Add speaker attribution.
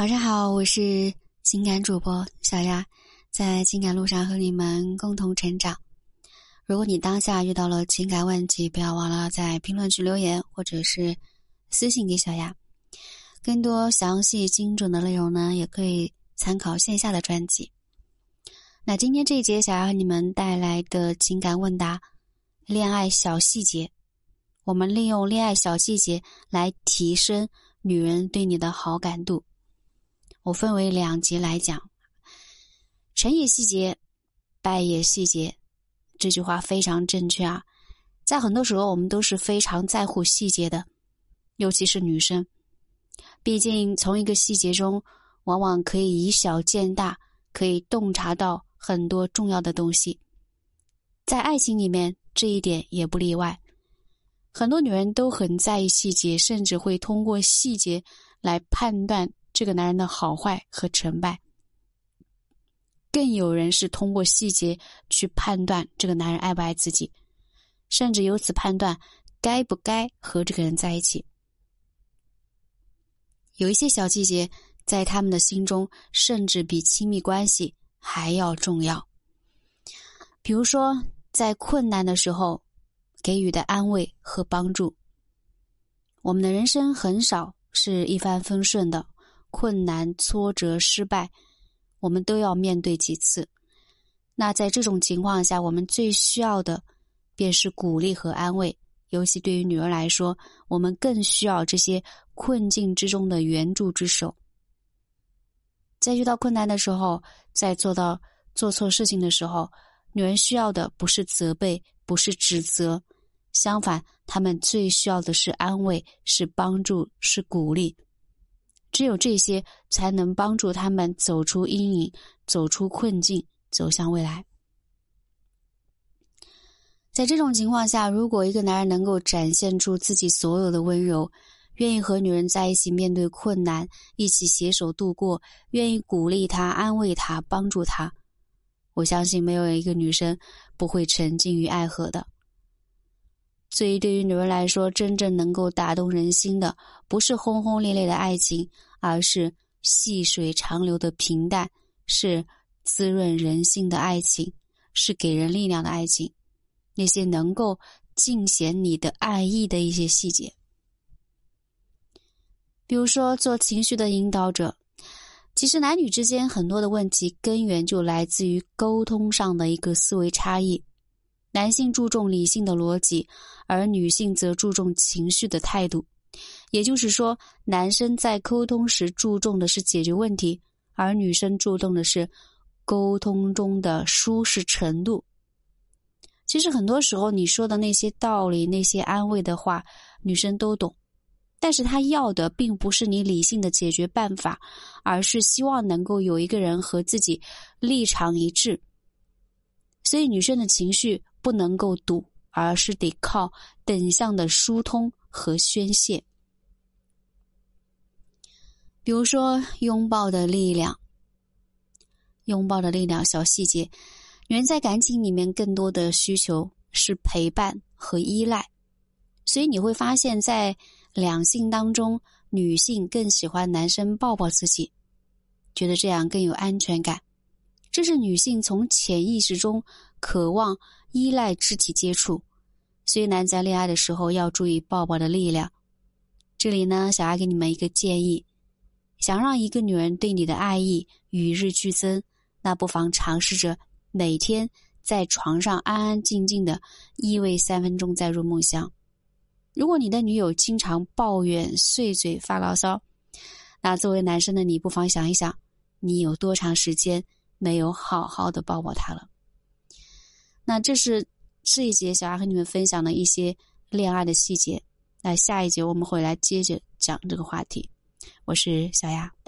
Speaker 1: 晚上好，我是情感主播小丫，在情感路上和你们共同成长。如果你当下遇到了情感问题，不要忘了在评论区留言，或者是私信给小丫。更多详细精准的内容呢，也可以参考线下的专辑。那今天这一节，想要和你们带来的情感问答，恋爱小细节。我们利用恋爱小细节来提升女人对你的好感度。我分为两节来讲，成也细节，败也细节。这句话非常正确啊！在很多时候，我们都是非常在乎细节的，尤其是女生。毕竟，从一个细节中，往往可以以小见大，可以洞察到很多重要的东西。在爱情里面，这一点也不例外。很多女人都很在意细节，甚至会通过细节来判断。这个男人的好坏和成败，更有人是通过细节去判断这个男人爱不爱自己，甚至由此判断该不该和这个人在一起。有一些小细节在他们的心中，甚至比亲密关系还要重要。比如说，在困难的时候给予的安慰和帮助。我们的人生很少是一帆风顺的。困难、挫折、失败，我们都要面对几次。那在这种情况下，我们最需要的便是鼓励和安慰。尤其对于女人来说，我们更需要这些困境之中的援助之手。在遇到困难的时候，在做到做错事情的时候，女人需要的不是责备，不是指责，相反，她们最需要的是安慰，是帮助，是鼓励。只有这些，才能帮助他们走出阴影，走出困境，走向未来。在这种情况下，如果一个男人能够展现出自己所有的温柔，愿意和女人在一起面对困难，一起携手度过，愿意鼓励她、安慰她、帮助她，我相信没有一个女生不会沉浸于爱河的。所以，对于女人来说，真正能够打动人心的，不是轰轰烈烈的爱情，而是细水长流的平淡，是滋润人心的爱情，是给人力量的爱情。那些能够尽显你的爱意的一些细节，比如说做情绪的引导者。其实，男女之间很多的问题根源就来自于沟通上的一个思维差异。男性注重理性的逻辑，而女性则注重情绪的态度。也就是说，男生在沟通时注重的是解决问题，而女生注重的是沟通中的舒适程度。其实很多时候，你说的那些道理、那些安慰的话，女生都懂，但是她要的并不是你理性的解决办法，而是希望能够有一个人和自己立场一致。所以，女生的情绪。不能够堵，而是得靠等向的疏通和宣泄。比如说，拥抱的力量，拥抱的力量，小细节。女人在感情里面更多的需求是陪伴和依赖，所以你会发现在两性当中，女性更喜欢男生抱抱自己，觉得这样更有安全感。这是女性从潜意识中渴望。依赖肢体接触，所以男在恋爱的时候要注意抱抱的力量。这里呢，小爱给你们一个建议：想让一个女人对你的爱意与日俱增，那不妨尝试着每天在床上安安静静的依偎三分钟再入梦乡。如果你的女友经常抱怨、碎嘴、发牢骚，那作为男生的你不妨想一想，你有多长时间没有好好的抱抱他了？那这是这一节小丫和你们分享的一些恋爱的细节。那下一节我们会来接着讲这个话题。我是小丫。